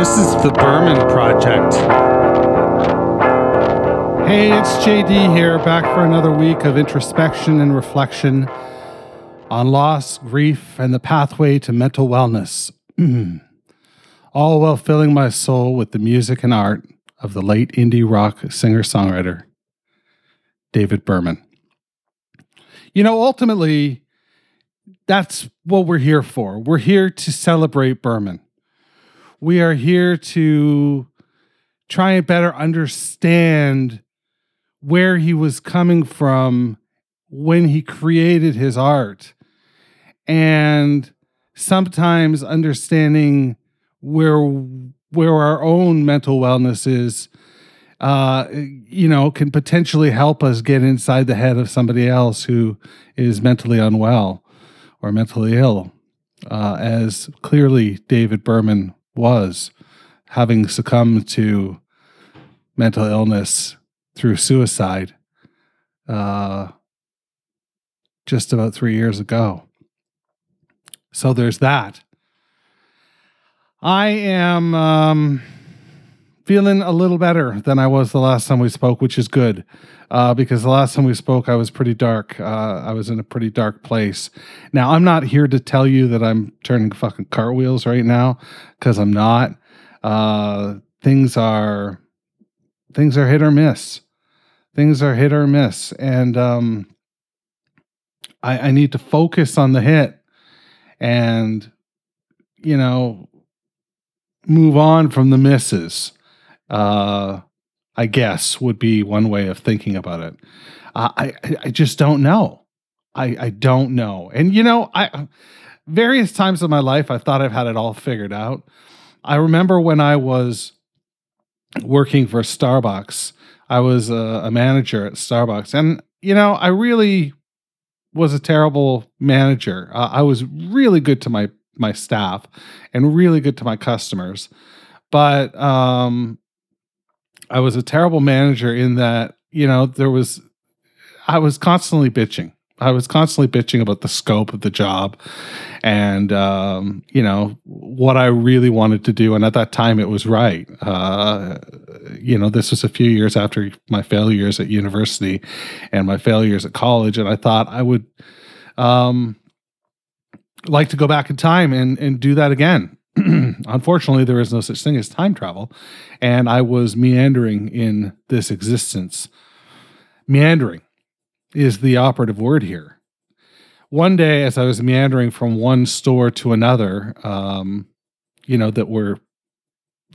This is the Berman Project. Hey, it's JD here, back for another week of introspection and reflection on loss, grief, and the pathway to mental wellness. All while filling my soul with the music and art of the late indie rock singer songwriter, David Berman. You know, ultimately, that's what we're here for. We're here to celebrate Berman. We are here to try and better understand where he was coming from when he created his art. And sometimes understanding where where our own mental wellness is uh, you know can potentially help us get inside the head of somebody else who is mentally unwell or mentally ill uh, as clearly david berman was having succumbed to mental illness through suicide uh, just about three years ago so there's that. I am um, feeling a little better than I was the last time we spoke, which is good. Uh, because the last time we spoke, I was pretty dark. Uh, I was in a pretty dark place. Now, I'm not here to tell you that I'm turning fucking cartwheels right now, because I'm not. Uh, things are things are hit or miss. Things are hit or miss, and um, I, I need to focus on the hit and you know move on from the misses uh i guess would be one way of thinking about it. Uh, i i just don't know. I i don't know. And you know i various times in my life i thought i've had it all figured out. I remember when i was working for starbucks i was a, a manager at starbucks and you know i really was a terrible manager. Uh, I was really good to my my staff and really good to my customers, but um, I was a terrible manager in that you know there was I was constantly bitching. I was constantly bitching about the scope of the job and, um, you know, what I really wanted to do. And at that time, it was right. Uh, you know, this was a few years after my failures at university and my failures at college. And I thought I would um, like to go back in time and, and do that again. Unfortunately, there is no such thing as time travel. And I was meandering in this existence. Meandering is the operative word here. One day, as I was meandering from one store to another, um, you know, that were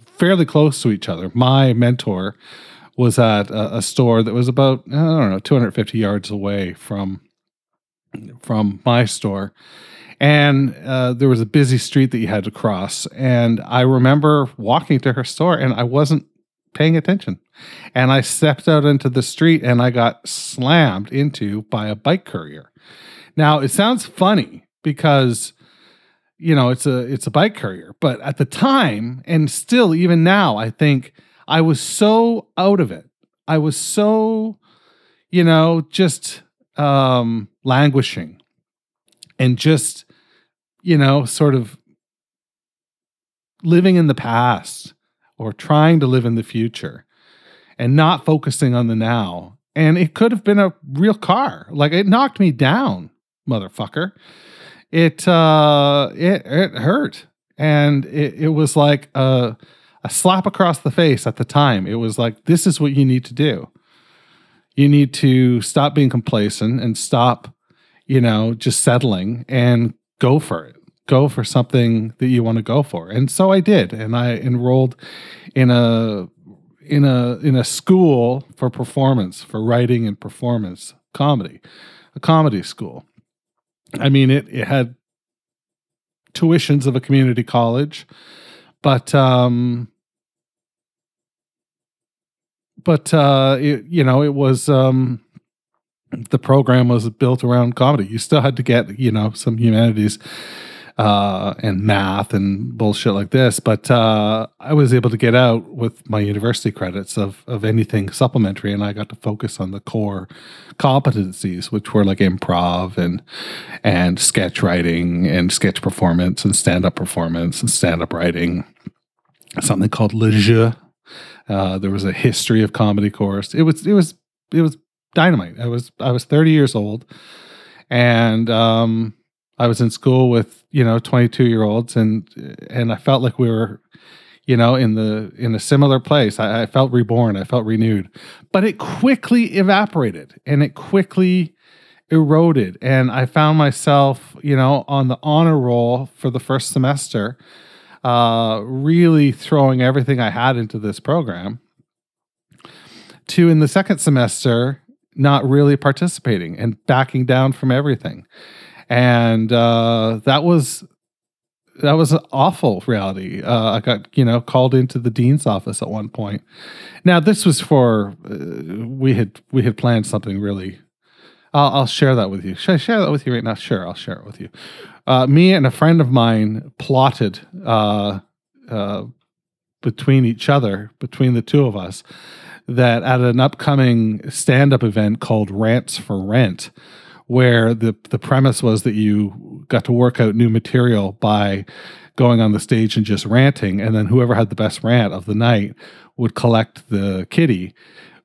fairly close to each other, my mentor was at a, a store that was about, I don't know, 250 yards away from from my store and uh, there was a busy street that you had to cross and i remember walking to her store and i wasn't paying attention. And I stepped out into the street and I got slammed into by a bike courier. Now, it sounds funny because you know, it's a it's a bike courier, but at the time and still even now, I think I was so out of it. I was so you know, just um languishing and just you know, sort of living in the past or trying to live in the future and not focusing on the now. And it could have been a real car. Like it knocked me down, motherfucker. It uh it it hurt. And it, it was like a a slap across the face at the time. It was like, this is what you need to do. You need to stop being complacent and stop, you know, just settling and go for it go for something that you want to go for. And so I did. And I enrolled in a in a in a school for performance, for writing and performance comedy, a comedy school. I mean, it it had tuitions of a community college, but um but uh it, you know, it was um the program was built around comedy. You still had to get, you know, some humanities uh, and math and bullshit like this. But uh, I was able to get out with my university credits of of anything supplementary, and I got to focus on the core competencies, which were like improv and and sketch writing and sketch performance and stand up performance and stand up writing something called Le Jeu. Uh, there was a history of comedy course. It was it was it was dynamite. I was I was 30 years old, and um, I was in school with you know 22 year olds, and and I felt like we were you know in the in a similar place. I, I felt reborn. I felt renewed, but it quickly evaporated, and it quickly eroded and i found myself you know on the honor roll for the first semester uh, really throwing everything I had into this program, to in the second semester, not really participating and backing down from everything. And uh, that was that was an awful reality. Uh, I got you know called into the dean's office at one point. Now this was for uh, we had we had planned something really. I'll, I'll, share that with you. Should I share that with you right now? Sure, I'll share it with you uh, me and a friend of mine plotted uh, uh, between each other, between the two of us, that at an upcoming stand up event called Rants for Rent, where the, the premise was that you got to work out new material by going on the stage and just ranting, and then whoever had the best rant of the night would collect the kitty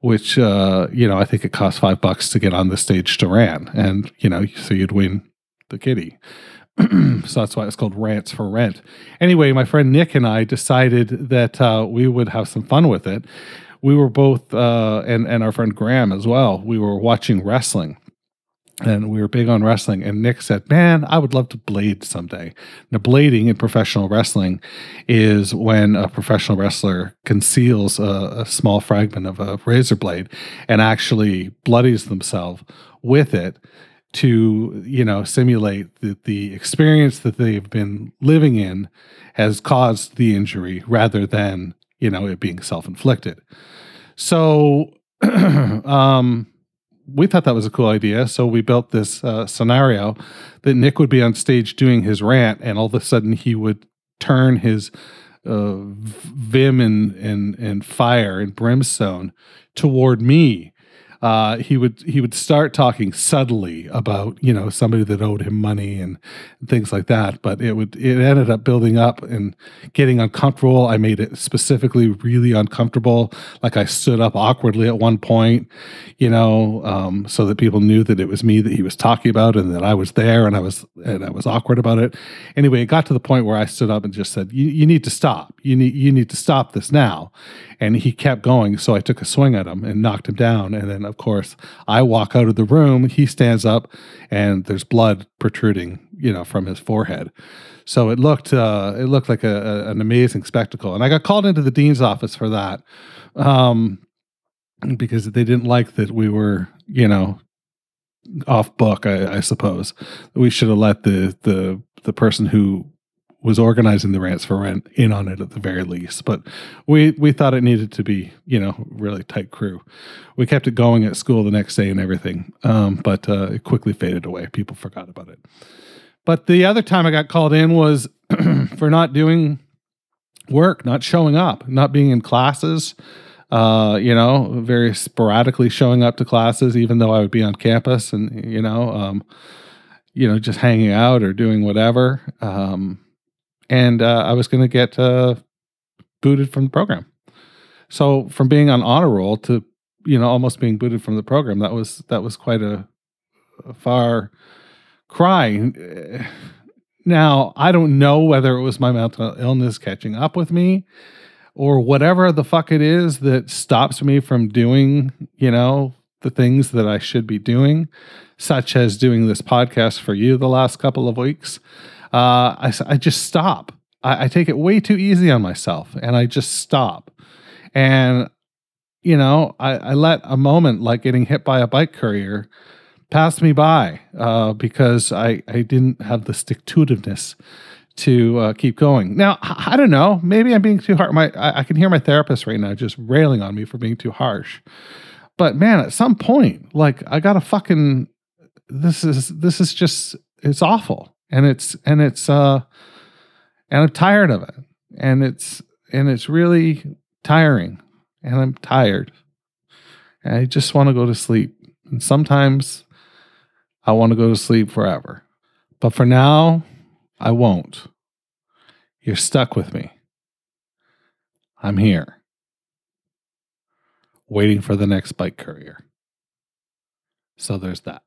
which uh, you know I think it cost five bucks to get on the stage to rant, and you know so you'd win the kitty. so that's why it's called Rants for Rent. Anyway, my friend Nick and I decided that uh, we would have some fun with it. We were both, uh, and and our friend Graham as well. We were watching wrestling, and we were big on wrestling. And Nick said, "Man, I would love to blade someday." Now, blading in professional wrestling is when a professional wrestler conceals a, a small fragment of a razor blade and actually bloodies themselves with it to you know simulate that the experience that they've been living in has caused the injury rather than you know it being self-inflicted so um, we thought that was a cool idea so we built this uh, scenario that nick would be on stage doing his rant and all of a sudden he would turn his uh, vim and, and, and fire and brimstone toward me uh, he would he would start talking subtly about you know somebody that owed him money and things like that. But it would it ended up building up and getting uncomfortable. I made it specifically really uncomfortable. Like I stood up awkwardly at one point, you know, um, so that people knew that it was me that he was talking about and that I was there and I was and I was awkward about it. Anyway, it got to the point where I stood up and just said, "You, you need to stop. You need you need to stop this now." And he kept going, so I took a swing at him and knocked him down, and then of course, I walk out of the room, he stands up, and there's blood protruding, you know, from his forehead. So it looked uh, it looked like a, a, an amazing spectacle, and I got called into the dean's office for that um, because they didn't like that we were, you know, off book. I, I suppose we should have let the the the person who was organizing the rants for rent in on it at the very least. But we we thought it needed to be you know really tight crew. We kept it going at school the next day and everything, um, but uh, it quickly faded away. People forgot about it. But the other time I got called in was for not doing work, not showing up, not being in classes. Uh, you know, very sporadically showing up to classes, even though I would be on campus and you know, um, you know, just hanging out or doing whatever. Um, and uh, I was going to get uh, booted from the program. So from being on honor roll to you know almost being booted from the program, that was that was quite a, a far cry. Now I don't know whether it was my mental illness catching up with me or whatever the fuck it is that stops me from doing you know the things that I should be doing, such as doing this podcast for you the last couple of weeks uh, I, I just stop. I, I take it way too easy on myself and I just stop. And, you know, I, I let a moment like getting hit by a bike courier pass me by uh, because I, I didn't have the stick to itiveness to uh, keep going. Now, I don't know. Maybe I'm being too hard. My I, I, can hear my therapist right now just railing on me for being too harsh. But man, at some point, like I gotta fucking this is this is just it's awful and it's and it's uh and I'm tired of it. And it's and it's really tiring. And I'm tired. And I just want to go to sleep. And sometimes I want to go to sleep forever. But for now I won't. You're stuck with me. I'm here, waiting for the next bike courier. So there's that.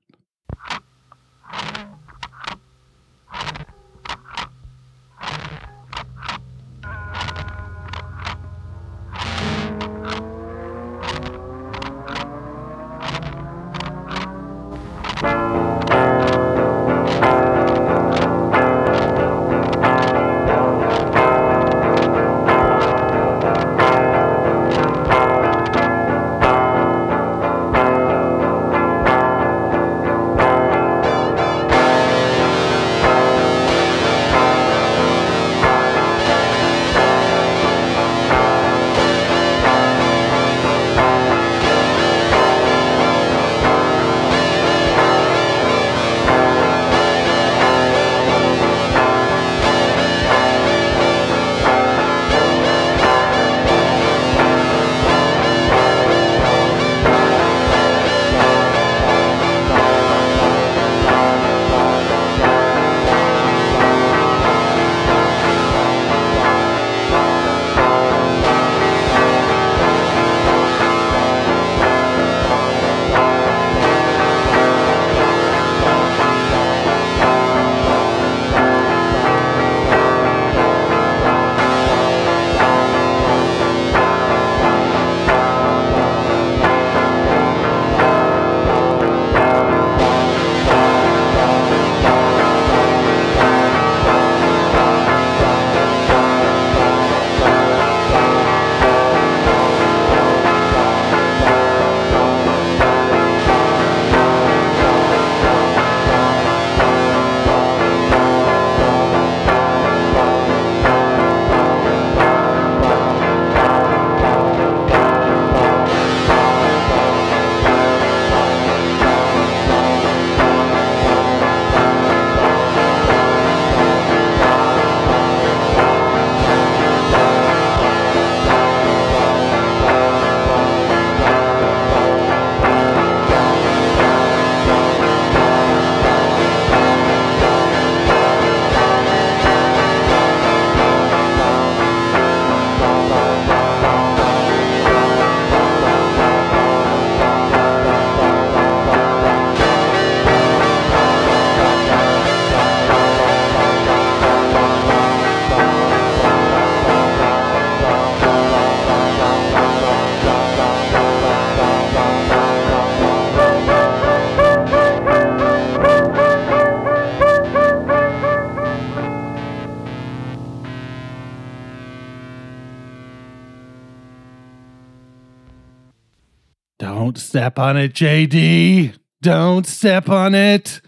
Don't step on it, JD. Don't step on it.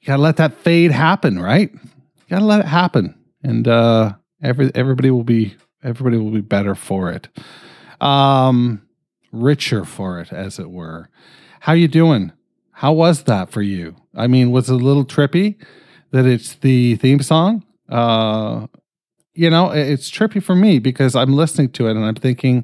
You gotta let that fade happen, right? You gotta let it happen, and uh, every everybody will be everybody will be better for it, um, richer for it, as it were. How you doing? How was that for you? I mean, was it a little trippy that it's the theme song? Uh, you know, it's trippy for me because I'm listening to it and I'm thinking,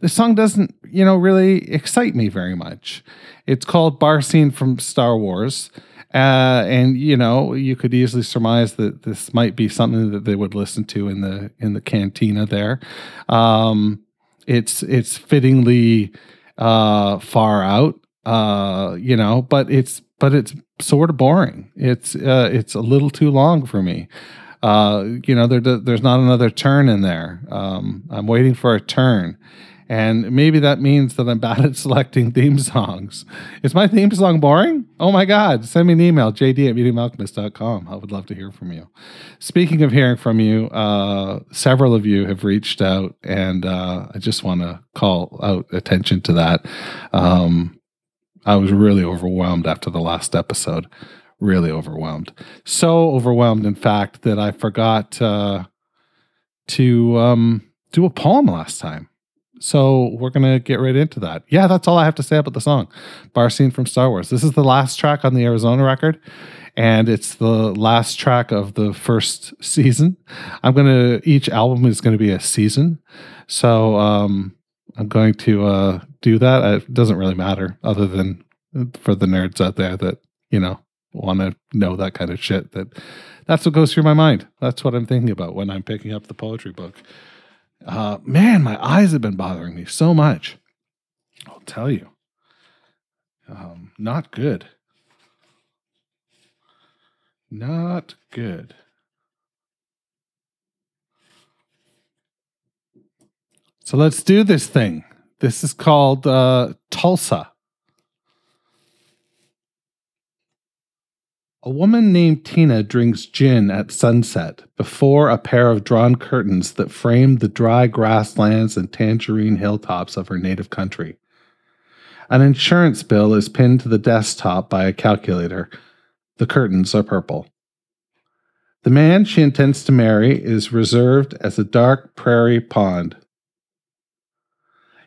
the song doesn't, you know, really excite me very much. It's called Bar Scene from Star Wars. Uh, and you know, you could easily surmise that this might be something that they would listen to in the in the cantina there. Um, it's it's fittingly uh, far out, uh, you know, but it's but it's sort of boring. It's uh, it's a little too long for me. Uh, you know, there, there's not another turn in there. Um, I'm waiting for a turn, and maybe that means that I'm bad at selecting theme songs. Is my theme song boring? Oh my God. Send me an email, jd at mediumalchemist.com. I would love to hear from you. Speaking of hearing from you, uh, several of you have reached out, and uh, I just want to call out attention to that. Um, I was really overwhelmed after the last episode. Really overwhelmed. So overwhelmed, in fact, that I forgot uh, to um, do a poem last time. So we're gonna get right into that. Yeah, that's all I have to say about the song. Bar scene from Star Wars. This is the last track on the Arizona record, and it's the last track of the first season. I'm gonna each album is gonna be a season. So um I'm going to uh do that. It doesn't really matter other than for the nerds out there that, you know, want to know that kind of shit that that's what goes through my mind. That's what I'm thinking about when I'm picking up the poetry book. Uh, man, my eyes have been bothering me so much. I'll tell you. Um, not good. Not good. So let's do this thing. This is called uh, Tulsa. A woman named Tina drinks gin at sunset before a pair of drawn curtains that frame the dry grasslands and tangerine hilltops of her native country. An insurance bill is pinned to the desktop by a calculator. The curtains are purple. The man she intends to marry is reserved as a dark prairie pond.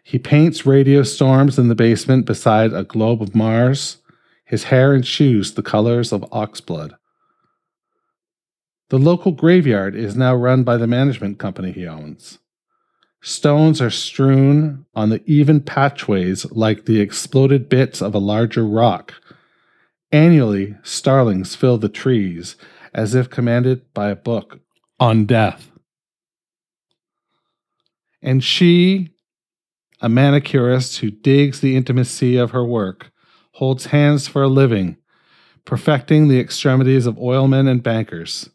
He paints radio storms in the basement beside a globe of Mars his hair and shoes the colors of oxblood. The local graveyard is now run by the management company he owns. Stones are strewn on the even patchways like the exploded bits of a larger rock. Annually, starlings fill the trees as if commanded by a book on death. And she, a manicurist who digs the intimacy of her work, holds hands for a living, perfecting the extremities of oilmen and bankers.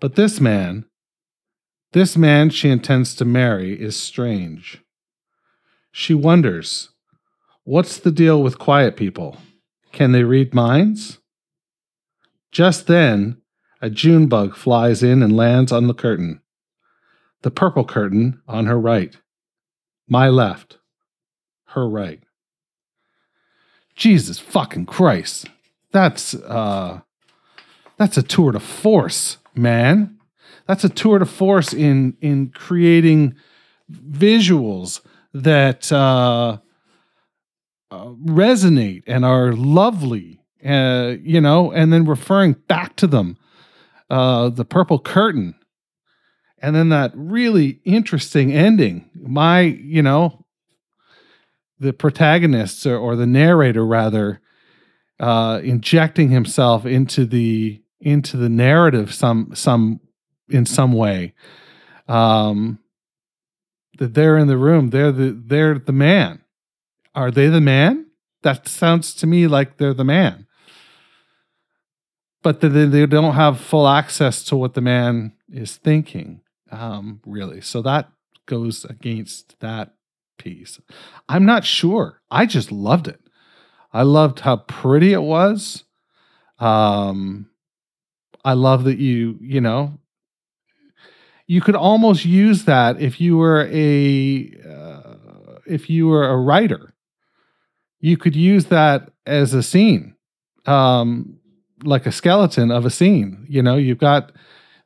But this man, this man she intends to marry, is strange. She wonders what's the deal with quiet people? Can they read minds? Just then, a June bug flies in and lands on the curtain. The purple curtain on her right. My left. Her right. Jesus fucking Christ. That's uh that's a tour de force, man. That's a tour de force in in creating visuals that uh, uh resonate and are lovely, uh, you know, and then referring back to them. Uh, the purple curtain, and then that really interesting ending. My, you know, the protagonist or, or the narrator rather uh, injecting himself into the into the narrative some some in some way. Um that they're in the room they're the they're the man. Are they the man? That sounds to me like they're the man. But they, they don't have full access to what the man is thinking um really. So that goes against that piece. I'm not sure. I just loved it. I loved how pretty it was. Um, I love that you, you know, you could almost use that if you were a uh, if you were a writer. You could use that as a scene, um, like a skeleton of a scene. You know, you've got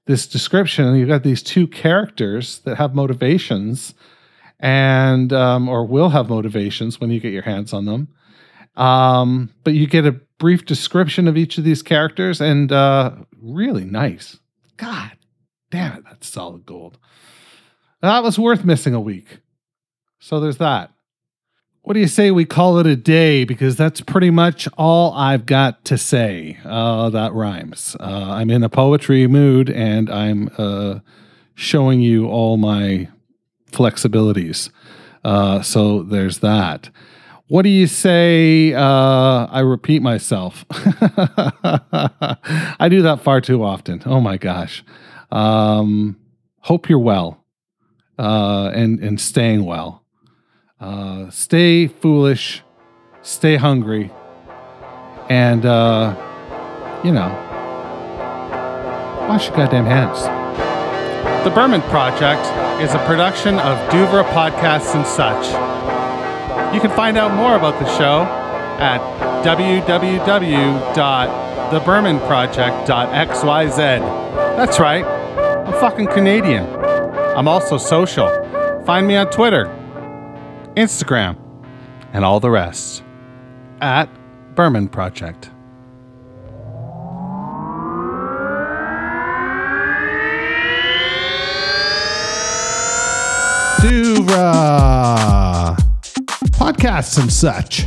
this description, and you've got these two characters that have motivations and um, or will have motivations when you get your hands on them. Um, but you get a brief description of each of these characters, and uh, really nice. God damn it, that's solid gold. That was worth missing a week. So there's that. What do you say we call it a day? Because that's pretty much all I've got to say. Uh, that rhymes. Uh, I'm in a poetry mood and I'm uh, showing you all my flexibilities. Uh, so there's that. What do you say? Uh, I repeat myself. I do that far too often. Oh my gosh. Um, hope you're well uh, and and staying well. Uh, stay foolish, stay hungry, and uh, you know, wash your goddamn hands. The Berman Project is a production of Duvra Podcasts and such. You can find out more about the show at www.thebermanproject.xyz. That's right, I'm fucking Canadian. I'm also social. Find me on Twitter, Instagram, and all the rest at Berman Project. Podcasts and such.